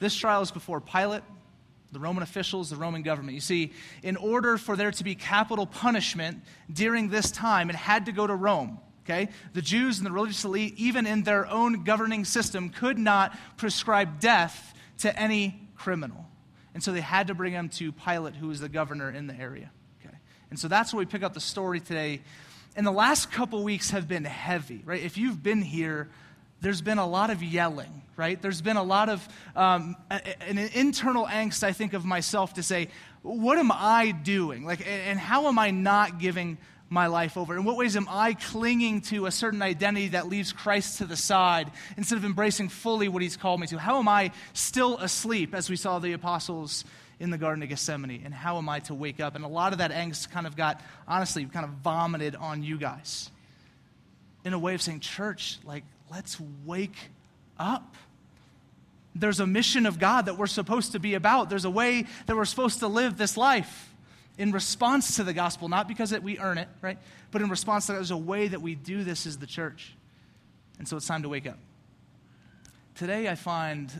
This trial is before Pilate, the Roman officials, the Roman government. You see, in order for there to be capital punishment during this time, it had to go to Rome. Okay? The Jews and the religious elite, even in their own governing system, could not prescribe death to any criminal. And so they had to bring him to Pilate, who was the governor in the area. Okay? And so that's where we pick up the story today. And the last couple weeks have been heavy, right? If you've been here, there's been a lot of yelling, right? There's been a lot of um, an internal angst, I think, of myself to say, what am I doing? Like, and how am I not giving my life over? In what ways am I clinging to a certain identity that leaves Christ to the side instead of embracing fully what he's called me to? How am I still asleep, as we saw the apostles in the Garden of Gethsemane? And how am I to wake up? And a lot of that angst kind of got, honestly, kind of vomited on you guys in a way of saying, church, like, let's wake up. There's a mission of God that we're supposed to be about. There's a way that we're supposed to live this life in response to the gospel, not because it, we earn it, right? But in response to that, there's a way that we do this as the church. And so it's time to wake up. Today, I find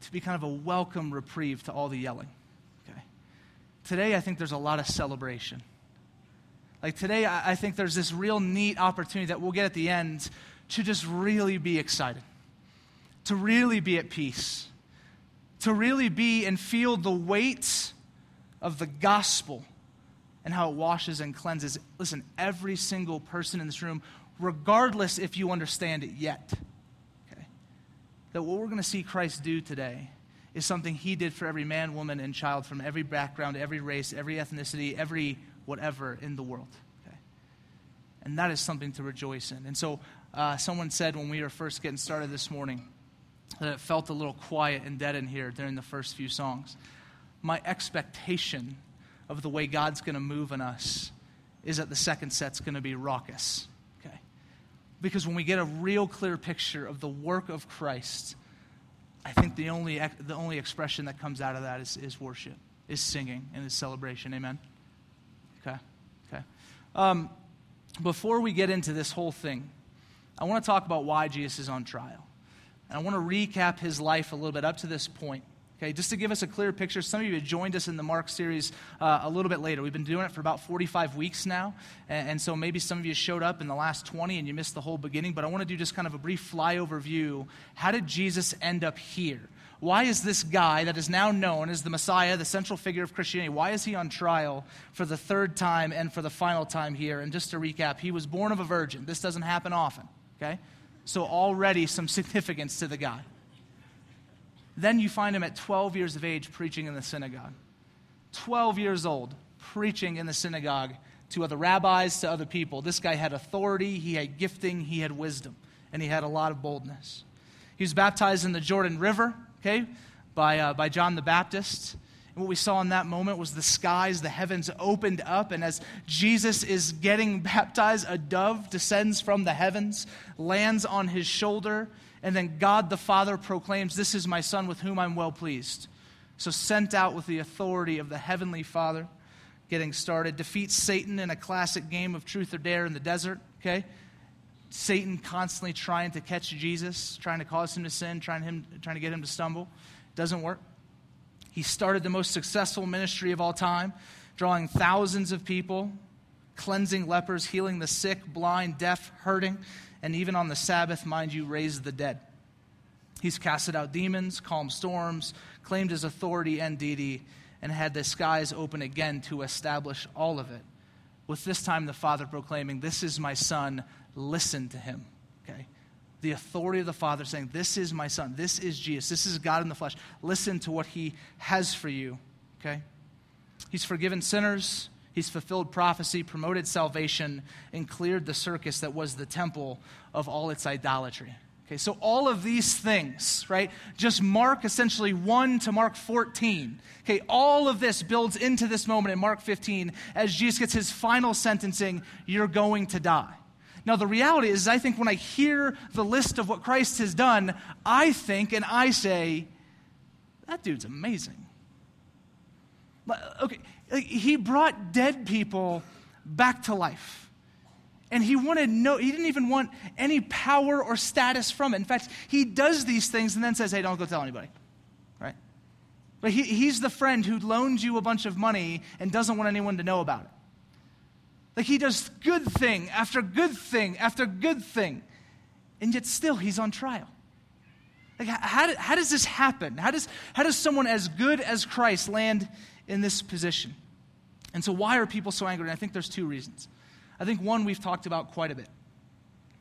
to be kind of a welcome reprieve to all the yelling. Okay? Today, I think there's a lot of celebration. Like today, I think there's this real neat opportunity that we'll get at the end to just really be excited, to really be at peace, to really be and feel the weight of the gospel and how it washes and cleanses. Listen, every single person in this room, regardless if you understand it yet, okay, that what we're going to see Christ do today is something he did for every man, woman, and child from every background, every race, every ethnicity, every whatever in the world. Okay? And that is something to rejoice in. And so uh, someone said when we were first getting started this morning that it felt a little quiet and dead in here during the first few songs. My expectation of the way God's going to move in us is that the second set's going to be raucous. Okay? Because when we get a real clear picture of the work of Christ, I think the only, the only expression that comes out of that is, is worship, is singing, and is celebration. Amen? Okay? Okay. Um, before we get into this whole thing, I want to talk about why Jesus is on trial. And I want to recap his life a little bit up to this point. Okay, just to give us a clear picture, some of you have joined us in the Mark series uh, a little bit later. We've been doing it for about 45 weeks now, and, and, so maybe some of you showed up in the last 20 and you missed the whole beginning, but I want to do just kind of a brief flyover view. How did Jesus end up here? Why is this guy that is now known as the Messiah, the central figure of Christianity, why is he on trial for the third time and for the final time here? And just to recap, he was born of a virgin. This doesn't happen often. Okay? So already some significance to the guy. Then you find him at 12 years of age preaching in the synagogue. 12 years old, preaching in the synagogue to other rabbis, to other people. This guy had authority, he had gifting, he had wisdom, and he had a lot of boldness. He was baptized in the Jordan River, okay, by, uh, by John the Baptist. And what we saw in that moment was the skies, the heavens opened up, and as Jesus is getting baptized, a dove descends from the heavens, lands on his shoulder, and then God the Father proclaims, This is my Son with whom I'm well pleased. So, sent out with the authority of the Heavenly Father, getting started, defeats Satan in a classic game of truth or dare in the desert, okay? Satan constantly trying to catch Jesus, trying to cause him to sin, trying, him, trying to get him to stumble. Doesn't work. He started the most successful ministry of all time, drawing thousands of people, cleansing lepers, healing the sick, blind, deaf, hurting, and even on the Sabbath, mind you, raised the dead. He's casted out demons, calmed storms, claimed his authority and deity, and had the skies open again to establish all of it. With this time the Father proclaiming, This is my Son, listen to him. Okay? The authority of the Father, saying, This is my Son. This is Jesus. This is God in the flesh. Listen to what He has for you. Okay? He's forgiven sinners. He's fulfilled prophecy, promoted salvation, and cleared the circus that was the temple of all its idolatry. Okay, so all of these things, right, just mark essentially 1 to Mark 14. Okay, all of this builds into this moment in Mark 15 as Jesus gets his final sentencing you're going to die. Now, the reality is, I think when I hear the list of what Christ has done, I think and I say, that dude's amazing. Okay, he brought dead people back to life. And he wanted no, he didn't even want any power or status from it. In fact, he does these things and then says, hey, don't go tell anybody. right? But he, he's the friend who loans you a bunch of money and doesn't want anyone to know about it. Like he does good thing after good thing after good thing, and yet still he's on trial. Like, how, how does this happen? How does, how does someone as good as Christ land in this position? And so, why are people so angry? And I think there's two reasons. I think one we've talked about quite a bit.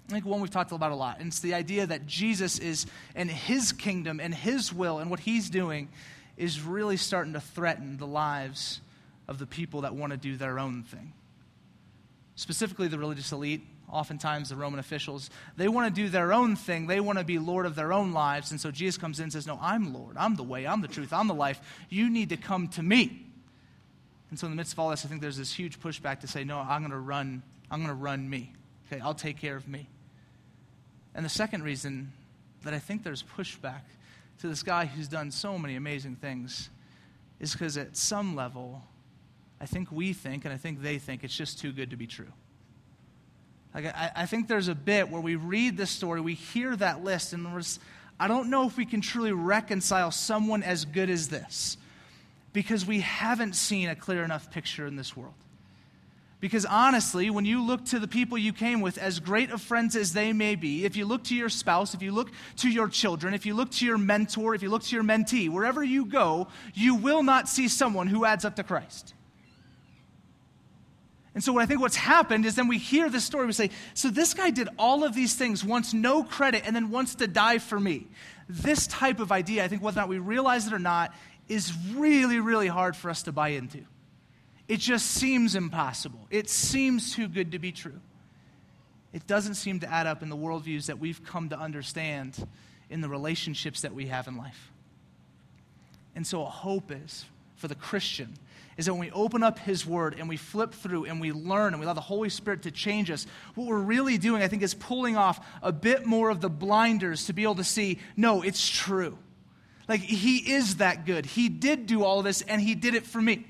I think one we've talked about a lot. And it's the idea that Jesus is in his kingdom and his will and what he's doing is really starting to threaten the lives of the people that want to do their own thing. Specifically, the religious elite, oftentimes the Roman officials, they want to do their own thing. They want to be Lord of their own lives. And so Jesus comes in and says, No, I'm Lord. I'm the way. I'm the truth. I'm the life. You need to come to me. And so, in the midst of all this, I think there's this huge pushback to say, No, I'm going to run. I'm going to run me. Okay, I'll take care of me. And the second reason that I think there's pushback to this guy who's done so many amazing things is because at some level, I think we think, and I think they think, it's just too good to be true. Like, I, I think there's a bit where we read this story, we hear that list, and I don't know if we can truly reconcile someone as good as this because we haven't seen a clear enough picture in this world. Because honestly, when you look to the people you came with, as great of friends as they may be, if you look to your spouse, if you look to your children, if you look to your mentor, if you look to your mentee, wherever you go, you will not see someone who adds up to Christ. And so, what I think what's happened is then we hear this story, we say, So this guy did all of these things, wants no credit, and then wants to die for me. This type of idea, I think whether or not we realize it or not, is really, really hard for us to buy into. It just seems impossible. It seems too good to be true. It doesn't seem to add up in the worldviews that we've come to understand in the relationships that we have in life. And so, a hope is for the Christian is that when we open up His Word and we flip through and we learn and we allow the Holy Spirit to change us, what we're really doing, I think, is pulling off a bit more of the blinders to be able to see no, it's true. Like, He is that good. He did do all this and He did it for me.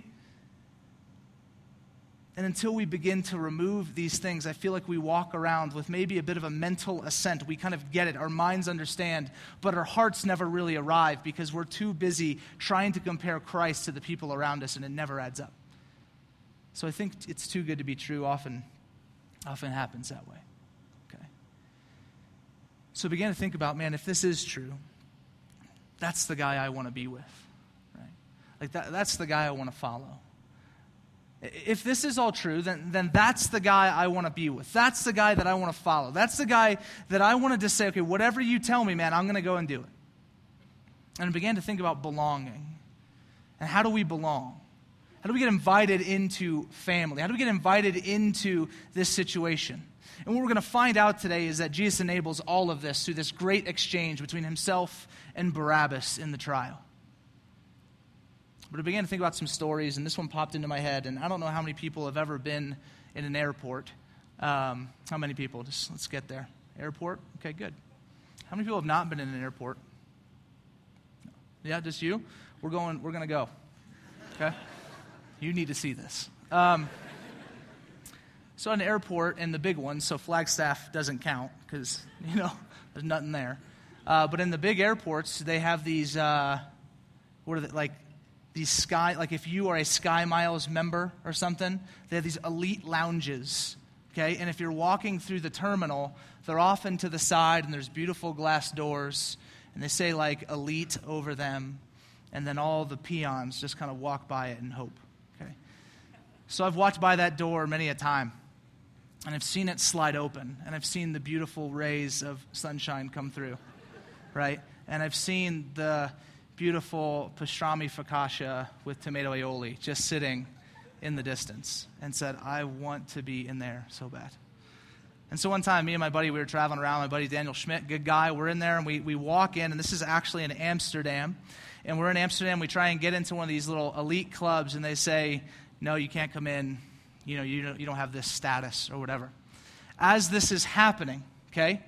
And until we begin to remove these things, I feel like we walk around with maybe a bit of a mental assent. We kind of get it, our minds understand, but our hearts never really arrive because we're too busy trying to compare Christ to the people around us, and it never adds up. So I think it's too good to be true. Often, often happens that way. Okay. So begin to think about, man, if this is true, that's the guy I want to be with, right? Like that, that's the guy I want to follow. If this is all true, then, then that's the guy I want to be with. That's the guy that I want to follow. That's the guy that I wanted to say, okay, whatever you tell me, man, I'm going to go and do it. And I began to think about belonging. And how do we belong? How do we get invited into family? How do we get invited into this situation? And what we're going to find out today is that Jesus enables all of this through this great exchange between himself and Barabbas in the trial. But I began to think about some stories, and this one popped into my head. And I don't know how many people have ever been in an airport. Um, how many people? Just let's get there. Airport? Okay, good. How many people have not been in an airport? Yeah, just you? We're going, we're going to go. Okay? You need to see this. Um, so, an airport and the big ones, so Flagstaff doesn't count because, you know, there's nothing there. Uh, but in the big airports, they have these, uh, what are they, like these sky, like if you are a Sky Miles member or something, they have these elite lounges. Okay, and if you're walking through the terminal, they're often to the side and there's beautiful glass doors, and they say like elite over them, and then all the peons just kind of walk by it and hope. Okay, so I've walked by that door many a time, and I've seen it slide open, and I've seen the beautiful rays of sunshine come through, right? And I've seen the beautiful pastrami focaccia with tomato aioli just sitting in the distance and said, I want to be in there so bad. And so one time, me and my buddy, we were traveling around. My buddy Daniel Schmidt, good guy. We're in there and we, we walk in, and this is actually in Amsterdam. And we're in Amsterdam. We try and get into one of these little elite clubs, and they say, No, you can't come in. You know, you don't, you don't have this status or whatever. As this is happening, okay,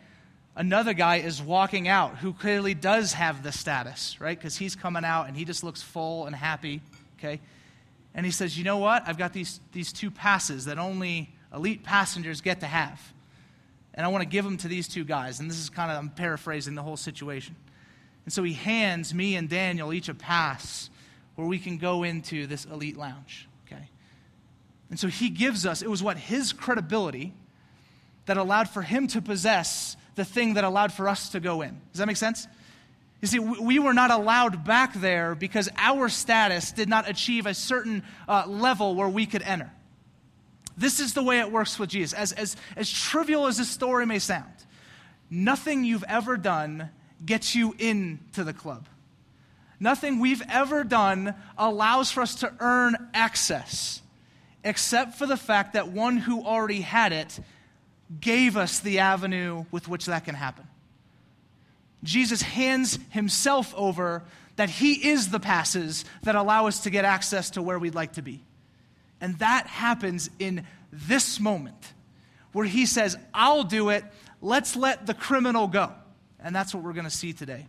another guy is walking out who clearly does have the status, right? Because he's coming out and he just looks full and happy, okay? And he says, You know what? I've got these, these two passes that only elite passengers get to have. And I want to give them to these two guys. And this is kind of, I'm paraphrasing the whole situation. And so he hands me and Daniel each a pass where we can go into this elite lounge. Okay? And so he gives us, it was what? His credibility that allowed for him to possess the thing that allowed for us to go in. Does that make sense? You see, we were not allowed back there because our status did not achieve a certain uh, level where we could enter. This is the way it works with Jesus. As, as, as trivial as this story may sound, nothing you've ever done gets you into the club. Nothing we've ever done allows for us to earn access, except for the fact that one who already had it gave us the avenue with which that can happen. Jesus hands himself over that he is the passes that allow us to get access to where we'd like to be. And that happens in this moment where he says, I'll do it. Let's let the criminal go. And that's what we're going to see today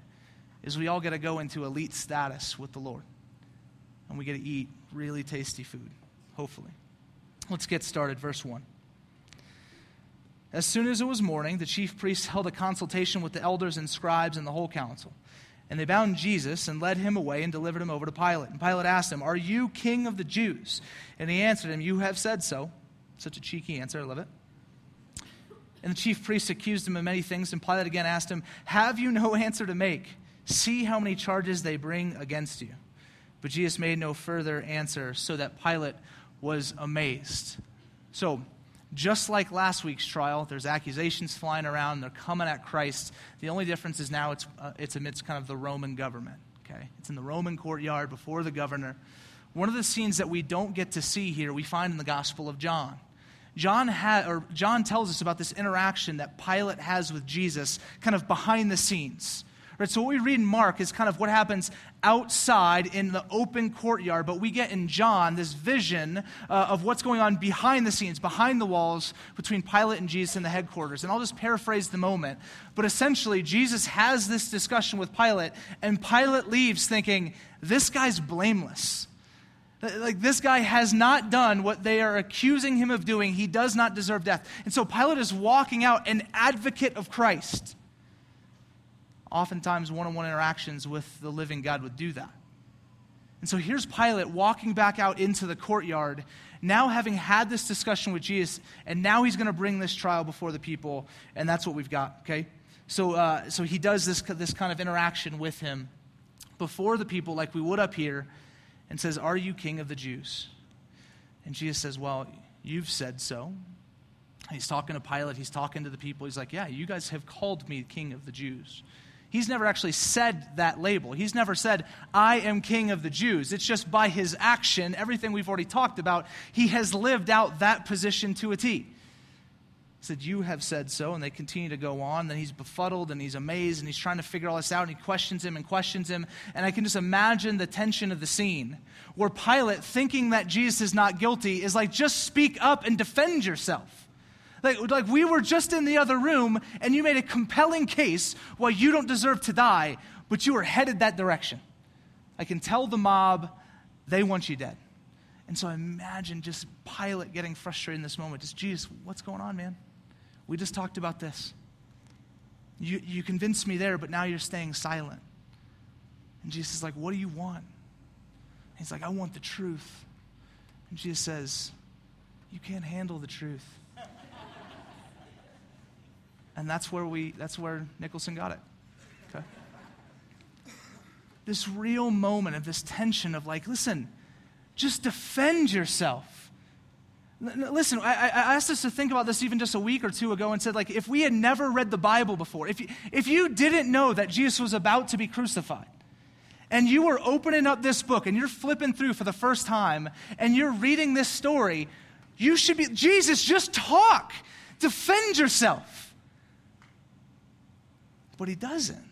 is we all get to go into elite status with the Lord. And we get to eat really tasty food, hopefully. Let's get started verse 1. As soon as it was morning, the chief priests held a consultation with the elders and scribes and the whole council. And they bound Jesus and led him away and delivered him over to Pilate. And Pilate asked him, Are you king of the Jews? And he answered him, You have said so. Such a cheeky answer. I love it. And the chief priests accused him of many things. And Pilate again asked him, Have you no answer to make? See how many charges they bring against you. But Jesus made no further answer, so that Pilate was amazed. So, just like last week's trial, there's accusations flying around. They're coming at Christ. The only difference is now it's, uh, it's amidst kind of the Roman government. Okay? It's in the Roman courtyard before the governor. One of the scenes that we don't get to see here, we find in the Gospel of John. John, ha- or John tells us about this interaction that Pilate has with Jesus, kind of behind the scenes. Right, so what we read in Mark is kind of what happens outside in the open courtyard, but we get in John this vision uh, of what's going on behind the scenes, behind the walls between Pilate and Jesus in the headquarters. And I'll just paraphrase the moment. But essentially, Jesus has this discussion with Pilate, and Pilate leaves thinking, this guy's blameless. Like, this guy has not done what they are accusing him of doing. He does not deserve death. And so Pilate is walking out an advocate of Christ. Oftentimes, one on one interactions with the living God would do that. And so here's Pilate walking back out into the courtyard, now having had this discussion with Jesus, and now he's going to bring this trial before the people, and that's what we've got, okay? So, uh, so he does this, this kind of interaction with him before the people, like we would up here, and says, Are you king of the Jews? And Jesus says, Well, you've said so. He's talking to Pilate, he's talking to the people. He's like, Yeah, you guys have called me king of the Jews. He's never actually said that label. He's never said, I am king of the Jews. It's just by his action, everything we've already talked about, he has lived out that position to a T. He said, You have said so. And they continue to go on. Then he's befuddled and he's amazed and he's trying to figure all this out. And he questions him and questions him. And I can just imagine the tension of the scene where Pilate, thinking that Jesus is not guilty, is like, Just speak up and defend yourself. Like, like we were just in the other room and you made a compelling case why you don't deserve to die, but you were headed that direction. I can tell the mob they want you dead. And so I imagine just Pilate getting frustrated in this moment. Just, Jesus, what's going on, man? We just talked about this. You, you convinced me there, but now you're staying silent. And Jesus is like, What do you want? He's like, I want the truth. And Jesus says, You can't handle the truth. And that's where we that's where Nicholson got it. Okay. This real moment of this tension of like, listen, just defend yourself. Listen, I, I, asked us to think about this even just a week or two ago and said, like, if we had never read the Bible before, if you, if you didn't know that Jesus was about to be crucified, and you were opening up this book and you're flipping through for the first time and you're reading this story, you should be, Jesus, just talk. Defend yourself. But he doesn't.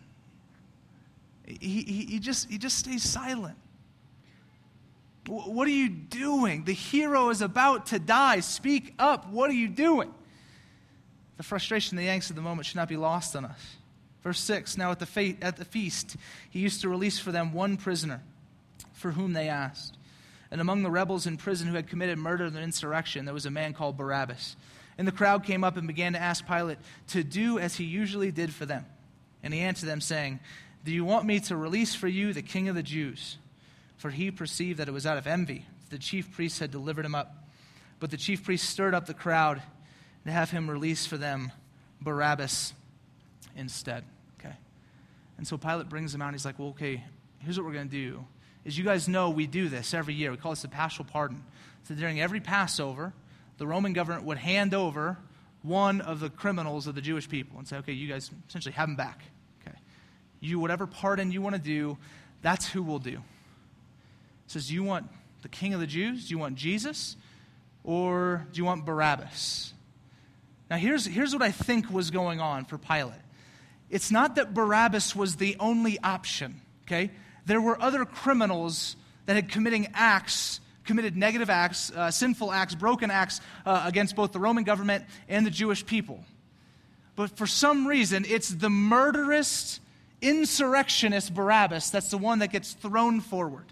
He, he, he, just, he just stays silent. What are you doing? The hero is about to die. Speak up. What are you doing? The frustration, the angst of the moment should not be lost on us. Verse 6 Now at the, fe- at the feast, he used to release for them one prisoner for whom they asked. And among the rebels in prison who had committed murder and insurrection, there was a man called Barabbas. And the crowd came up and began to ask Pilate to do as he usually did for them. And he answered them, saying, Do you want me to release for you the king of the Jews? For he perceived that it was out of envy. The chief priests had delivered him up. But the chief priests stirred up the crowd to have him release for them Barabbas instead. Okay. And so Pilate brings him out and he's like, well, okay, here's what we're going to do. As you guys know, we do this every year. We call this the Paschal Pardon. So during every Passover, the Roman government would hand over one of the criminals of the Jewish people and say, okay, you guys essentially have him back. You, whatever pardon you want to do, that's who we'll do. It says, you want the king of the Jews? Do you want Jesus? Or do you want Barabbas? Now, here's, here's what I think was going on for Pilate. It's not that Barabbas was the only option, okay? There were other criminals that had committing acts, committed negative acts, uh, sinful acts, broken acts uh, against both the Roman government and the Jewish people. But for some reason, it's the murderous, insurrectionist Barabbas that's the one that gets thrown forward.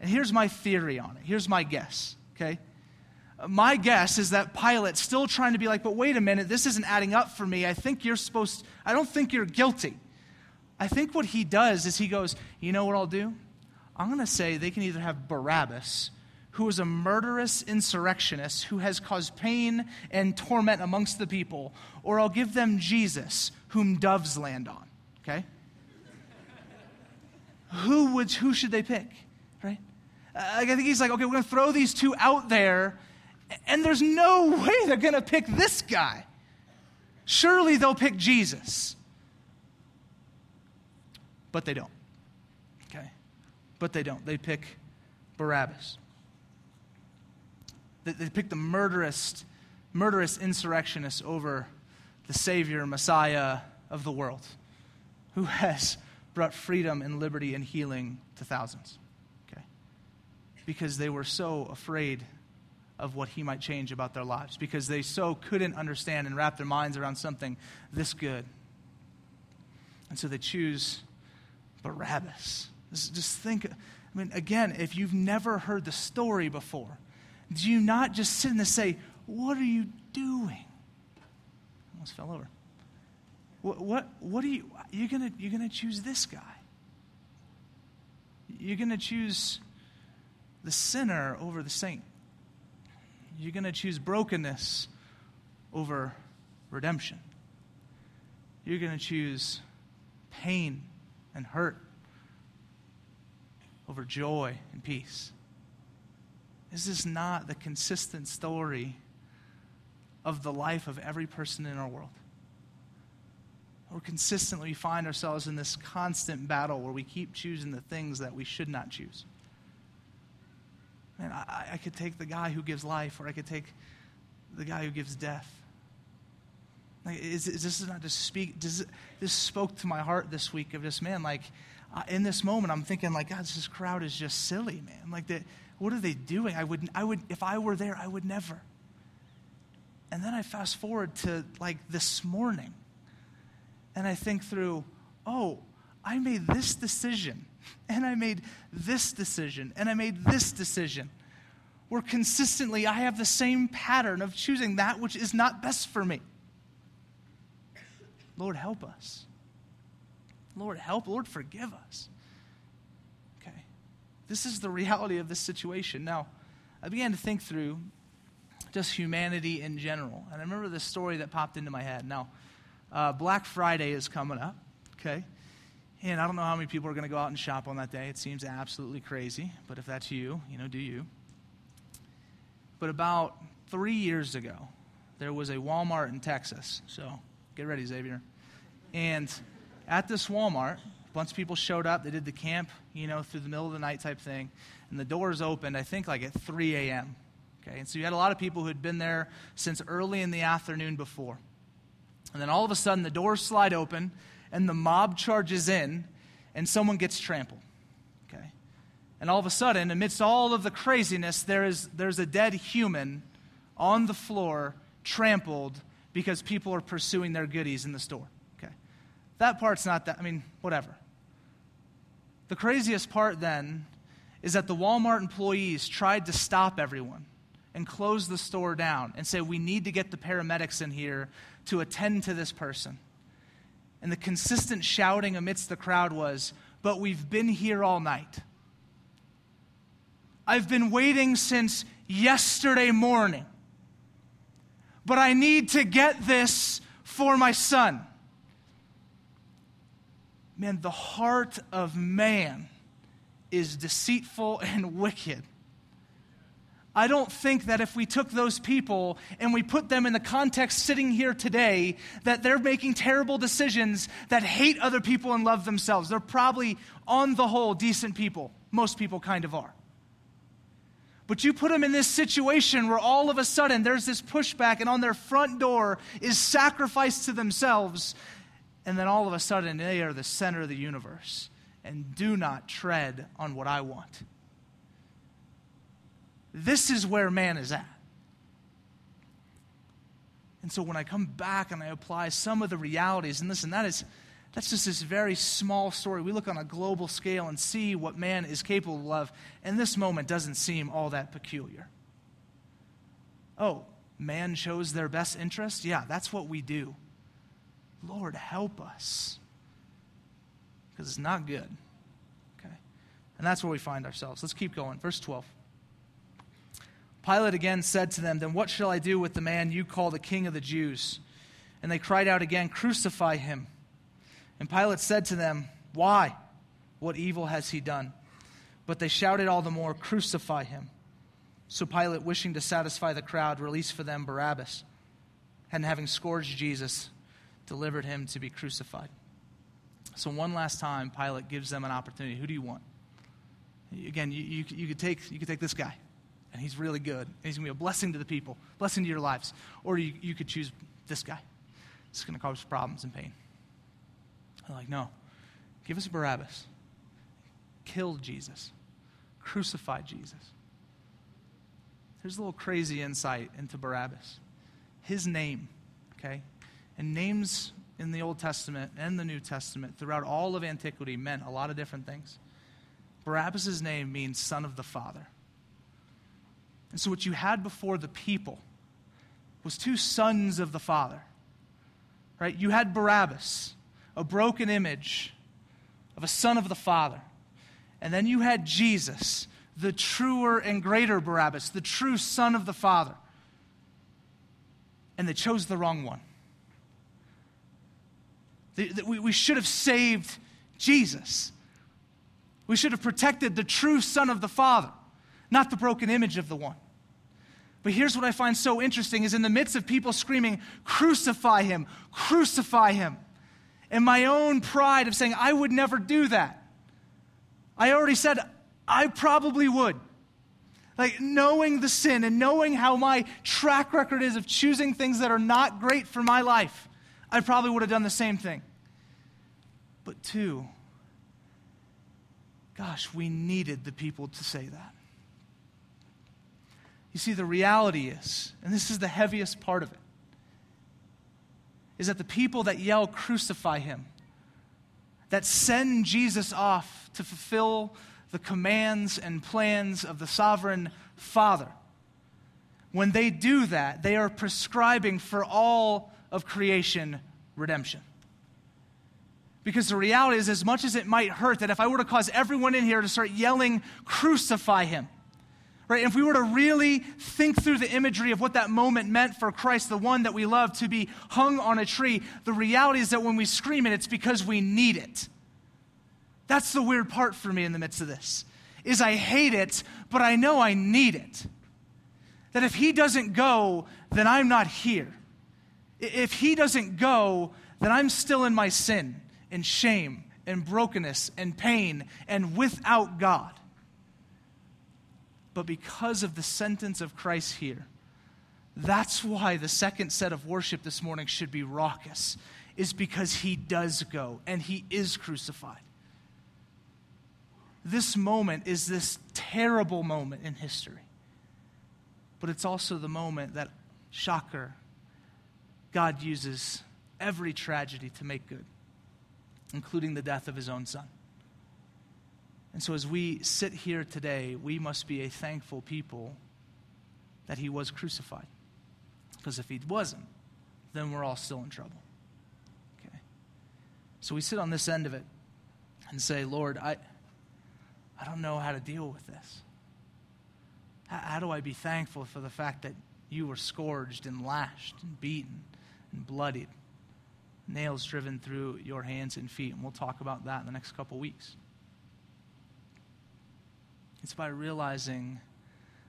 And here's my theory on it. Here's my guess, okay? My guess is that Pilate's still trying to be like, but wait a minute, this isn't adding up for me. I think you're supposed, I don't think you're guilty. I think what he does is he goes, you know what I'll do? I'm going to say they can either have Barabbas, who is a murderous insurrectionist who has caused pain and torment amongst the people, or I'll give them Jesus, whom doves land on. Okay? Who, would, who should they pick? Right? Uh, I think he's like, okay, we're going to throw these two out there and there's no way they're going to pick this guy. Surely they'll pick Jesus. But they don't. Okay? But they don't. They pick Barabbas. They, they pick the murderous, murderous insurrectionist over the Savior, Messiah of the world, who has brought freedom and liberty and healing to thousands. Okay? Because they were so afraid of what he might change about their lives because they so couldn't understand and wrap their minds around something this good. And so they choose Barabbas. Just think, I mean, again, if you've never heard the story before, do you not just sit and say, What are you doing? I Almost fell over. What, what, what are you, you're going you're going to choose this guy? You're going to choose the sinner over the saint. You're going to choose brokenness over redemption. You're going to choose pain and hurt over joy and peace. This is this not the consistent story of the life of every person in our world? Or consistently we find ourselves in this constant battle where we keep choosing the things that we should not choose. Man, I, I could take the guy who gives life, or I could take the guy who gives death. Like, is, is this is not just speak? Does this spoke to my heart this week of just man, like uh, in this moment, I'm thinking like, God, this crowd is just silly, man. Like, what are they doing? I would, I would, if I were there, I would never. And then I fast forward to like this morning, and I think through, oh, I made this decision and I made this decision, and I made this decision. Where consistently I have the same pattern of choosing that which is not best for me. Lord, help us. Lord, help. Lord, forgive us. Okay. This is the reality of this situation. Now, I began to think through just humanity in general. And I remember this story that popped into my head. Now, uh, Black Friday is coming up, okay? And I don't know how many people are going to go out and shop on that day. It seems absolutely crazy, but if that's you, you know, do you. But about three years ago, there was a Walmart in Texas. So get ready, Xavier. And at this Walmart, a bunch of people showed up. They did the camp, you know, through the middle of the night type thing. And the doors opened, I think, like at 3 a.m. Okay, and so you had a lot of people who had been there since early in the afternoon before. And then all of a sudden, the doors slide open, and the mob charges in and someone gets trampled. Okay? And all of a sudden, amidst all of the craziness, there is, there's a dead human on the floor, trampled, because people are pursuing their goodies in the store. Okay? That part's not that, I mean, whatever. The craziest part then is that the Walmart employees tried to stop everyone and close the store down and say, We need to get the paramedics in here to attend to this person. And the consistent shouting amidst the crowd was, But we've been here all night. I've been waiting since yesterday morning. But I need to get this for my son. Man, the heart of man is deceitful and wicked. I don't think that if we took those people and we put them in the context sitting here today, that they're making terrible decisions that hate other people and love themselves. They're probably, on the whole, decent people. Most people kind of are. But you put them in this situation where all of a sudden there's this pushback, and on their front door is sacrifice to themselves, and then all of a sudden they are the center of the universe and do not tread on what I want. This is where man is at. And so when I come back and I apply some of the realities, and listen, that is that's just this very small story. We look on a global scale and see what man is capable of, and this moment doesn't seem all that peculiar. Oh, man chose their best interest? Yeah, that's what we do. Lord, help us. Because it's not good. Okay? And that's where we find ourselves. Let's keep going. Verse 12. Pilate again said to them, Then what shall I do with the man you call the king of the Jews? And they cried out again, Crucify him. And Pilate said to them, Why? What evil has he done? But they shouted all the more, Crucify him. So Pilate, wishing to satisfy the crowd, released for them Barabbas, and having scourged Jesus, delivered him to be crucified. So, one last time, Pilate gives them an opportunity. Who do you want? Again, you, you, you, could, take, you could take this guy and he's really good. And he's going to be a blessing to the people, blessing to your lives. Or you, you could choose this guy. It's going to cause problems and pain. They're like, no, give us Barabbas. Kill Jesus. Crucify Jesus. Here's a little crazy insight into Barabbas. His name, okay? And names in the Old Testament and the New Testament throughout all of antiquity meant a lot of different things. Barabbas' name means son of the Father. And so, what you had before the people was two sons of the Father. Right? You had Barabbas, a broken image of a son of the Father. And then you had Jesus, the truer and greater Barabbas, the true son of the Father. And they chose the wrong one. We should have saved Jesus. We should have protected the true son of the Father not the broken image of the one. But here's what I find so interesting is in the midst of people screaming, crucify him, crucify him, and my own pride of saying, I would never do that. I already said, I probably would. Like knowing the sin and knowing how my track record is of choosing things that are not great for my life, I probably would have done the same thing. But two, gosh, we needed the people to say that. You see, the reality is, and this is the heaviest part of it, is that the people that yell, crucify him, that send Jesus off to fulfill the commands and plans of the sovereign Father, when they do that, they are prescribing for all of creation redemption. Because the reality is, as much as it might hurt, that if I were to cause everyone in here to start yelling, crucify him, Right? If we were to really think through the imagery of what that moment meant for Christ, the one that we love, to be hung on a tree, the reality is that when we scream it, it's because we need it. That's the weird part for me in the midst of this. Is I hate it, but I know I need it. That if he doesn't go, then I'm not here. If he doesn't go, then I'm still in my sin and shame and brokenness and pain and without God but because of the sentence of Christ here. That's why the second set of worship this morning should be raucous, is because he does go and he is crucified. This moment is this terrible moment in history. But it's also the moment that, shocker, God uses every tragedy to make good, including the death of his own son. And so, as we sit here today, we must be a thankful people that he was crucified. Because if he wasn't, then we're all still in trouble. Okay? So we sit on this end of it and say, Lord, I, I don't know how to deal with this. How, how do I be thankful for the fact that you were scourged and lashed and beaten and bloodied, nails driven through your hands and feet? And we'll talk about that in the next couple weeks. It's by realizing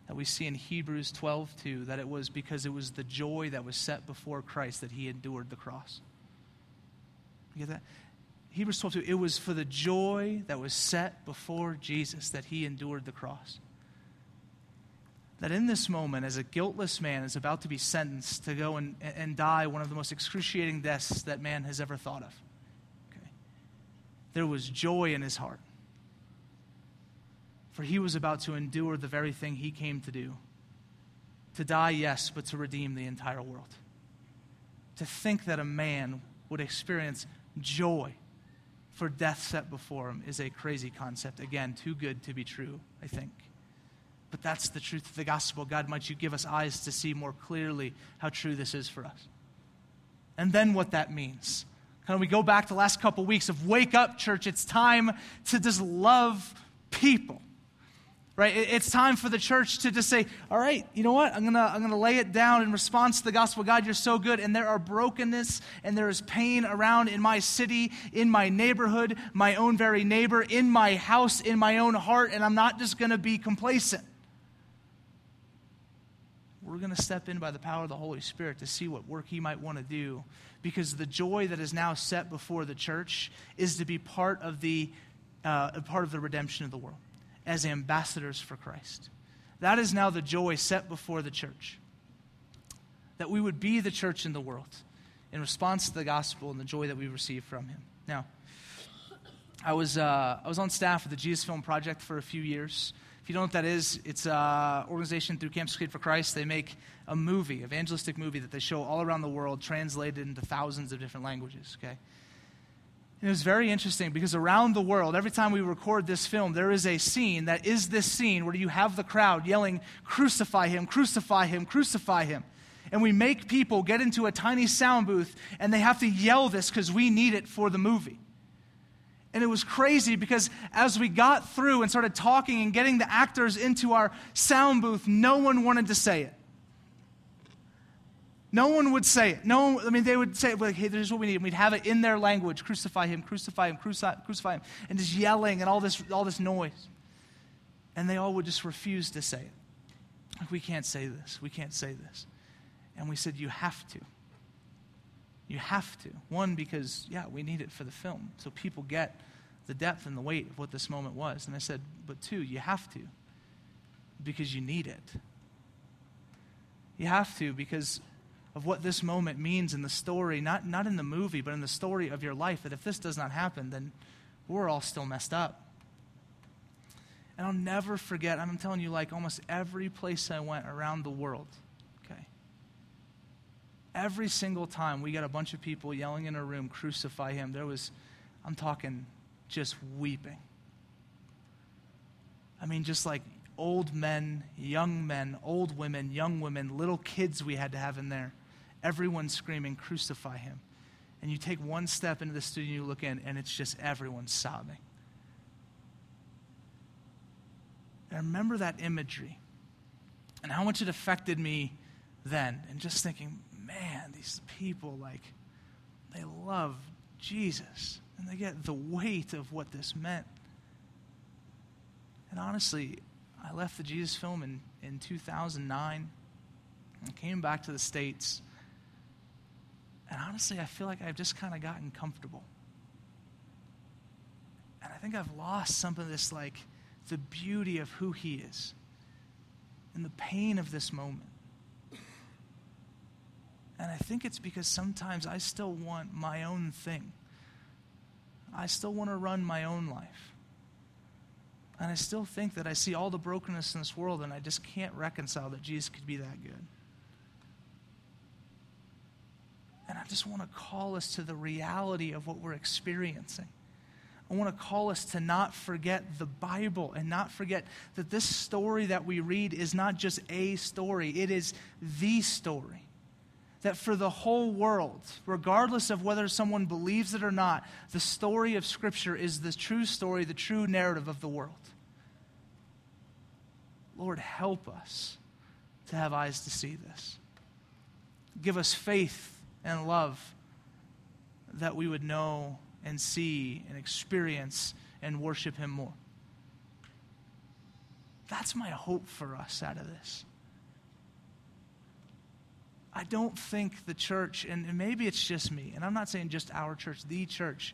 that we see in Hebrews 12 2 that it was because it was the joy that was set before Christ that he endured the cross. You get that? Hebrews 12 2, it was for the joy that was set before Jesus that he endured the cross. That in this moment, as a guiltless man is about to be sentenced to go and, and die one of the most excruciating deaths that man has ever thought of, okay, there was joy in his heart for he was about to endure the very thing he came to do to die, yes, but to redeem the entire world. To think that a man would experience joy for death set before him is a crazy concept. Again, too good to be true, I think. But that's the truth of the gospel. God, might you give us eyes to see more clearly how true this is for us. And then what that means. Of we go back to the last couple weeks of wake up, church. It's time to just love people right? It's time for the church to just say all right you know what? I'm gonna i'm gonna lay it down in response to the gospel. God you're so good. And there are brokenness and there is pain around in my city in my neighborhood my own very neighbor in my house in my own heart and i'm not just gonna be complacent. We're to step in by the power of the Holy Spirit to see what work He might want to do because the joy that is now set before the church is to be part of the, uh, part of the redemption of the world as ambassadors for Christ. That is now the joy set before the church. That we would be the church in the world in response to the gospel and the joy that we receive from Him. Now, I was, uh, I was on staff with the Jesus Film Project for a few years. If you don't know what that is, it's an organization through Campus Crusade for Christ. They make a movie, evangelistic movie that they show all around the world, translated into thousands of different languages. Okay, it was very interesting because around the world, every time we record this film, there is a scene that is this scene where you have the crowd yelling, Crucify him, crucify him, crucify him. And we make people get into a tiny sound booth and they have to yell this because we need it for the movie. And it was crazy because as we got through and started talking and getting the actors into our sound booth, no one wanted to say it. No one would say it. No one, I mean, they would say, like, hey, this is what we need. And we'd have it in their language crucify him, crucify him, crucify, crucify him, and just yelling and all this, all this noise. And they all would just refuse to say it. Like, we can't say this. We can't say this. And we said, you have to. You have to. One, because, yeah, we need it for the film. So people get the depth and the weight of what this moment was. And I said, but two, you have to. Because you need it. You have to because of what this moment means in the story, not, not in the movie, but in the story of your life, that if this does not happen, then we're all still messed up. And I'll never forget, I'm telling you, like almost every place I went around the world, okay? Every single time we got a bunch of people yelling in a room, crucify him, there was, I'm talking just weeping. I mean, just like old men, young men, old women, young women, little kids we had to have in there everyone screaming, Crucify him. And you take one step into the studio and you look in, and it's just everyone sobbing. And I remember that imagery and how much it affected me then. And just thinking, man, these people, like, they love Jesus. And they get the weight of what this meant. And honestly, I left the Jesus film in, in 2009 and came back to the States and honestly, I feel like I've just kind of gotten comfortable. And I think I've lost some of this, like, the beauty of who He is and the pain of this moment. And I think it's because sometimes I still want my own thing. I still want to run my own life. And I still think that I see all the brokenness in this world and I just can't reconcile that Jesus could be that good. And I just want to call us to the reality of what we're experiencing. I want to call us to not forget the Bible and not forget that this story that we read is not just a story, it is the story. that for the whole world, regardless of whether someone believes it or not, the story of Scripture is the true story, the true narrative of the world. Lord, help us to have eyes to see this. Give us faith and love that we would know and see and experience and worship Him more. That's my hope for us out of this. I don't think the church, and maybe it's just me, and I'm not saying just our church, the church,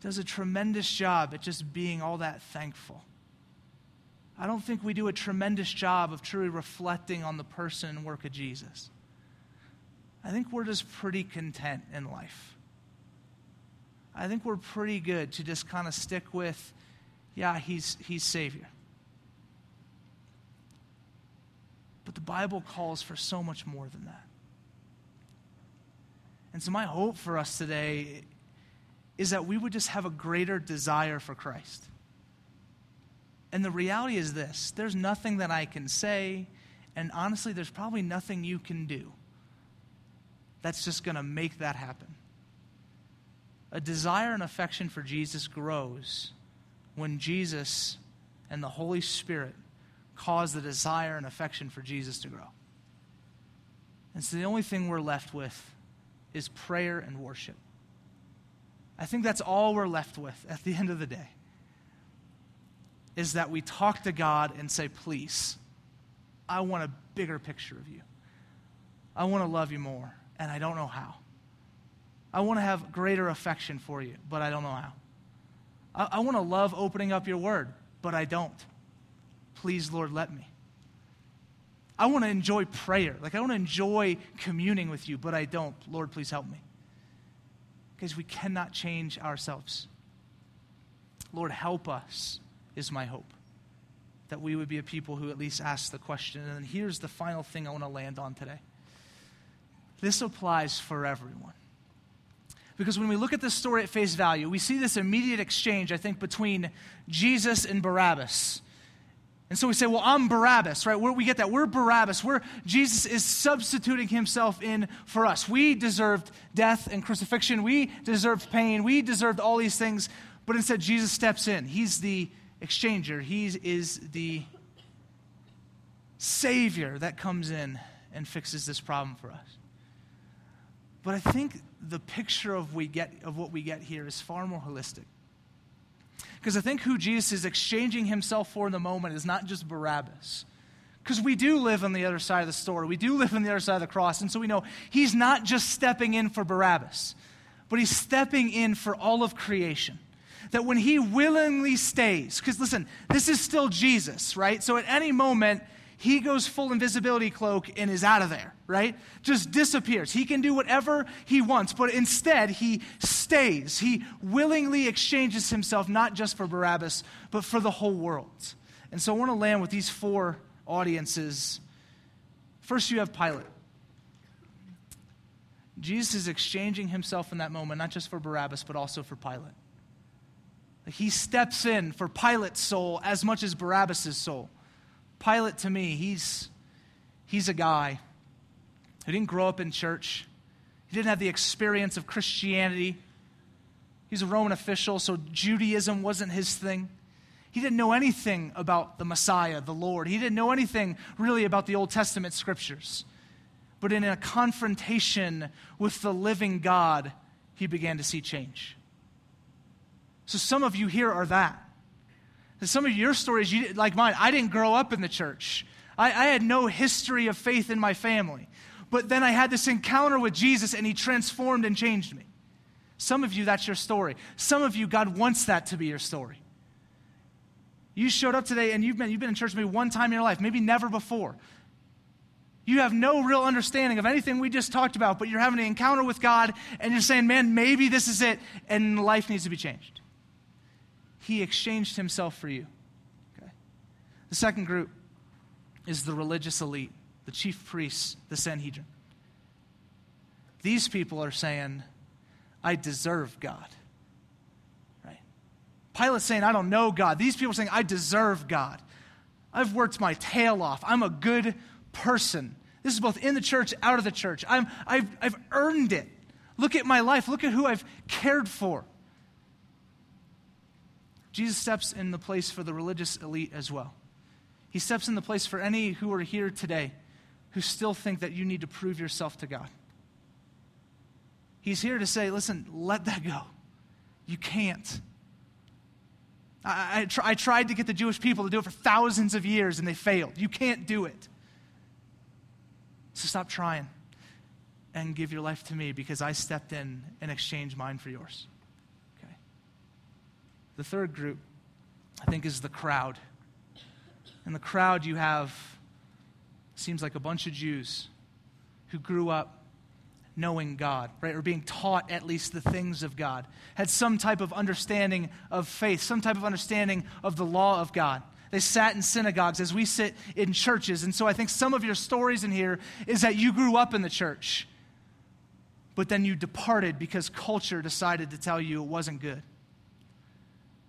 does a tremendous job at just being all that thankful. I don't think we do a tremendous job of truly reflecting on the person and work of Jesus. I think we're just pretty content in life. I think we're pretty good to just kind of stick with, yeah, he's, he's Savior. But the Bible calls for so much more than that. And so, my hope for us today is that we would just have a greater desire for Christ. And the reality is this there's nothing that I can say, and honestly, there's probably nothing you can do that's just going to make that happen. A desire and affection for Jesus grows when Jesus and the Holy Spirit cause the desire and affection for Jesus to grow. And so the only thing we're left with is prayer and worship. I think that's all we're left with at the end of the day is that we talk to God and say, please, I want a bigger picture of you. I want to love you more, and I don't know how. I want to have greater affection for you, but I don't know how. I, I want to love opening up your word, but I don't. Please, Lord, let me. I want to enjoy prayer. Like, I want to enjoy communing with you, but I don't. Lord, please help me. Because we cannot change ourselves. Lord, help us is my hope. That we would be a people who at least ask the question. And here's the final thing I want to land on today. This applies for everyone. Because when we look at this story at face value, we see this immediate exchange, I think, between Jesus and Barabbas. And so we say, well, I'm Barabbas, right? Where we get that. We're Barabbas. We're, Jesus is substituting himself in for us. We deserved death and crucifixion. We deserved pain. We deserved all these things. But instead, Jesus steps in. He's the exchanger. He is the Savior that comes in and fixes this problem for us. But I think the picture of, we get, of what we get here is far more holistic. Because I think who Jesus is exchanging himself for in the moment is not just Barabbas. Because we do live on the other side of the story. We do live on the other side of the cross. And so we know he's not just stepping in for Barabbas, but he's stepping in for all of creation that when he willingly stays, because listen, this is still Jesus, right? So at any moment, he goes full invisibility cloak and is out of there, right? Just disappears. He can do whatever he wants, but instead he stays. He willingly exchanges himself not just for Barabbas, but for the whole world. And so I want to land with these four audiences. First, you have Pilate. Jesus is exchanging himself in that moment, not just for Barabbas, but also for Pilate. He steps in for Pilate's soul as much as Barabbas' soul. Pilate, to me, he's, he's a guy who didn't grow up in church. He didn't have the experience of Christianity. He's a Roman official, so Judaism wasn't his thing. He didn't know anything about the Messiah, the Lord. He didn't know anything really about the Old Testament scriptures. But in a confrontation with the living God, he began to see change. So some of you here are that. Some of your stories, you, like mine, I didn't grow up in the church. I, I had no history of faith in my family. But then I had this encounter with Jesus and he transformed and changed me. Some of you, that's your story. Some of you, God wants that to be your story. You showed up today and you've been, you've been in church maybe one time in your life, maybe never before. You have no real understanding of anything we just talked about, but you're having an encounter with God and you're saying, man, maybe this is it, and life needs to be changed he exchanged himself for you. Okay? The second group is the religious elite, the chief priests, the Sanhedrin. These people are saying, I deserve God. Right? Pilate's saying, I don't know God. These people are saying, I deserve God. I've worked my tail off. I'm a good person. This is both in the church, out of the church. I'm, I've, I've earned it. Look at my life. Look at who I've cared for. Jesus steps in the place for the religious elite as well. He steps in the place for any who are here today who still think that you need to prove yourself to God. He's here to say, listen, let that go. You can't. I, I, tr- I, tried to get the Jewish people to do it for thousands of years and they failed. You can't do it. So stop trying and give your life to me because I stepped in and exchanged mine for yours. The third group, I think, is the crowd. In the crowd, you have, seems like a bunch of Jews who grew up knowing God, right? Or being taught at least the things of God, had some type of understanding of faith, some type of understanding of the law of God. They sat in synagogues as we sit in churches. And so I think some of your stories in here is that you grew up in the church, but then you departed because culture decided to tell you it wasn't good.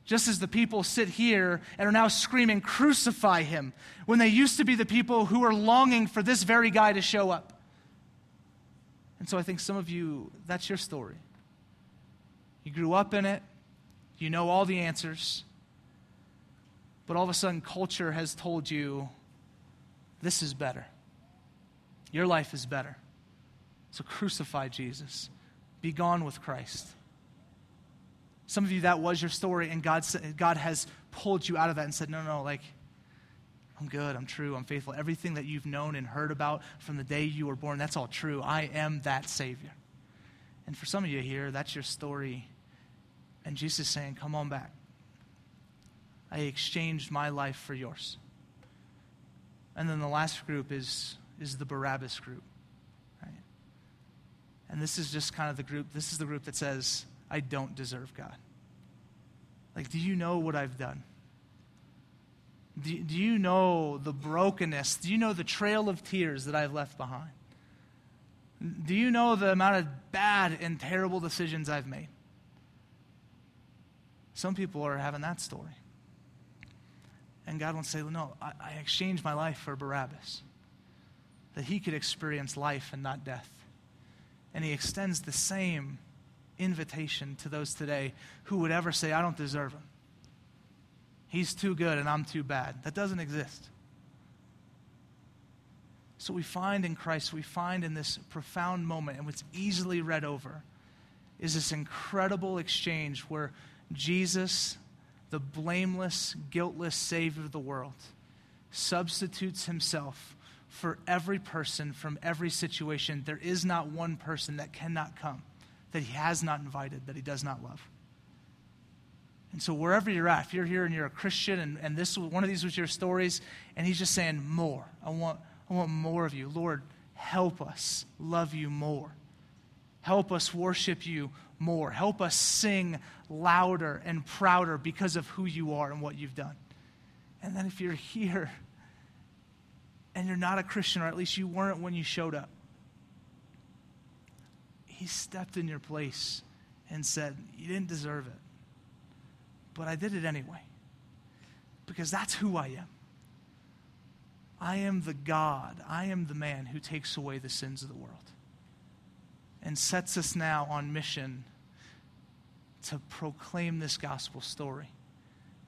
Just as the people sit here and are now screaming, Crucify him, when they used to be the people who are longing for this very guy to show up. And so I think some of you, that's your story. You grew up in it, you know all the answers, but all of a sudden, culture has told you this is better. Your life is better. So crucify Jesus. Be gone with Christ. Some of you, that was your story, and God, God has pulled you out of that and said, No, no, like, I'm good, I'm true, I'm faithful. Everything that you've known and heard about from the day you were born, that's all true. I am that Savior. And for some of you here, that's your story. And Jesus is saying, Come on back. I exchanged my life for yours. And then the last group is, is the Barabbas group. Right? And this is just kind of the group, this is the group that says, I don't deserve God. Like, do you know what I've done? Do, do you know the brokenness? Do you know the trail of tears that I've left behind? Do you know the amount of bad and terrible decisions I've made? Some people are having that story. And God wants to say, No, I, I exchanged my life for Barabbas, that he could experience life and not death. And he extends the same invitation to those today who would ever say, I don't deserve him. He's too good and I'm too bad. That doesn't exist. So we find in Christ, we find in this profound moment, and what's easily read over, is this incredible exchange where Jesus, the blameless, guiltless Savior of the world, substitutes himself for every person from every situation. There is not one person that cannot come, that he has not invited, that he does not love. And so, wherever you're at, if you're here and you're a Christian and, and this one of these was your stories, and he's just saying, More. I want, I want more of you. Lord, help us love you more. Help us worship you more. Help us sing louder and prouder because of who you are and what you've done. And then, if you're here and you're not a Christian, or at least you weren't when you showed up, he stepped in your place and said, You didn't deserve it but I did it anyway. Because that's who I am. I am the God, I am the man who takes away the sins of the world and sets us now on mission to proclaim this gospel story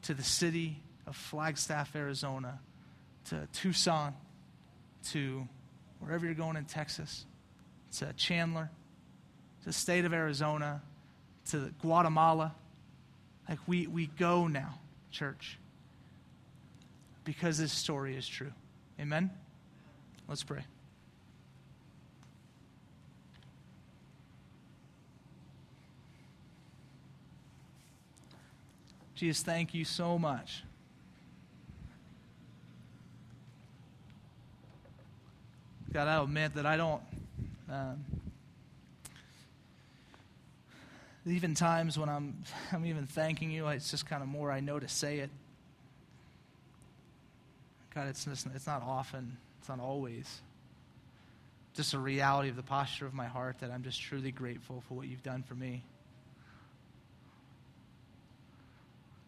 to the city of Flagstaff, Arizona, to Tucson, to wherever you're going in Texas, to Chandler, to the state of Arizona, to Guatemala, like we, we go now, church, because this story is true. Amen? Let's pray. Jesus, thank you so much. God, I'll admit that I don't. Um, even times when I'm, I'm even thanking you, it's just kind of more I know to say it. God, it's, just, it's not often, it's not always. Just a reality of the posture of my heart that I'm just truly grateful for what you've done for me.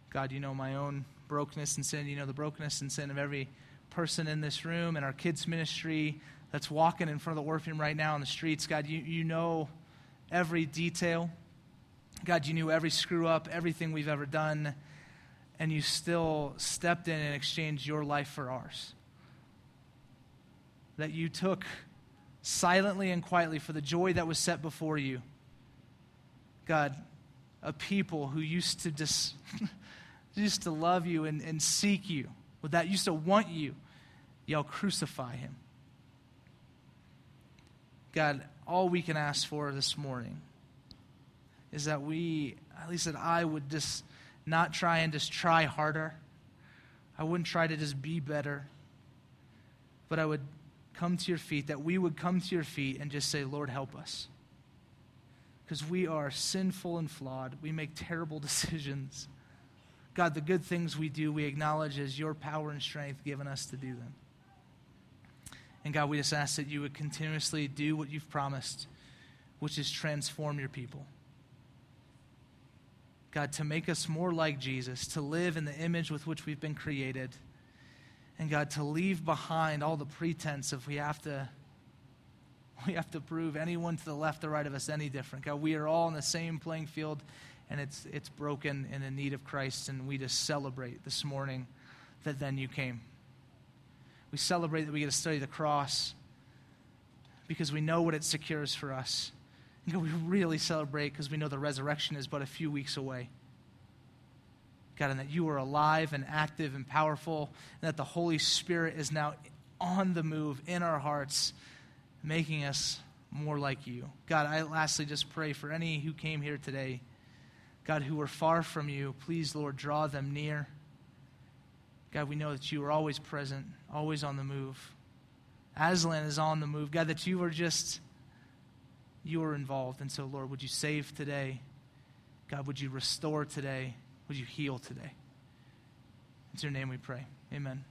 God, you know my own brokenness and sin. You know the brokenness and sin of every person in this room and our kids' ministry. that's walking in front of the orpheum right now in the streets. God, you, you know every detail. God, you knew every screw up, everything we've ever done, and you still stepped in and exchanged your life for ours. That you took silently and quietly for the joy that was set before you. God, a people who used to dis- used to love you and, and seek you, with that used to want you, y'all crucify him. God, all we can ask for this morning is that we, at least that I would just not try and just try harder. I wouldn't try to just be better, but I would come to your feet, that we would come to your feet and just say, Lord, help us. Because we are sinful and flawed. We make terrible decisions. God, the good things we do, we acknowledge as your power and strength given us to do them. And God, we just ask that you would continuously do what you've promised, which is transform your people. God, to make us more like Jesus, to live in the image with which we've been created. And God, to leave behind all the pretense of we have to we have to prove anyone to the left or right of us any different. God, we are all in the same playing field and it's it's broken and in need of Christ and we just celebrate this morning that then you came. We celebrate that we get to study the cross because we know what it secures for us. God, we really celebrate because we know the resurrection is but a few weeks away. God, and that you are alive and active and powerful, and that the Holy Spirit is now on the move in our hearts, making us more like you. God, I lastly just pray for any who came here today, God, who were far from you. Please, Lord, draw them near. God, we know that you are always present, always on the move. Aslan is on the move. God, that you are just, you are involved. And so, Lord, would you save today? God, would you restore today? Would you heal today? It's your name we pray. Amen.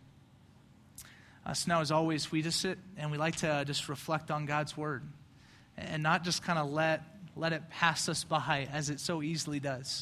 Uh, so now, as always, we just sit and we like to uh, just reflect on God's word and not just kind of let, let it pass us by as it so easily does.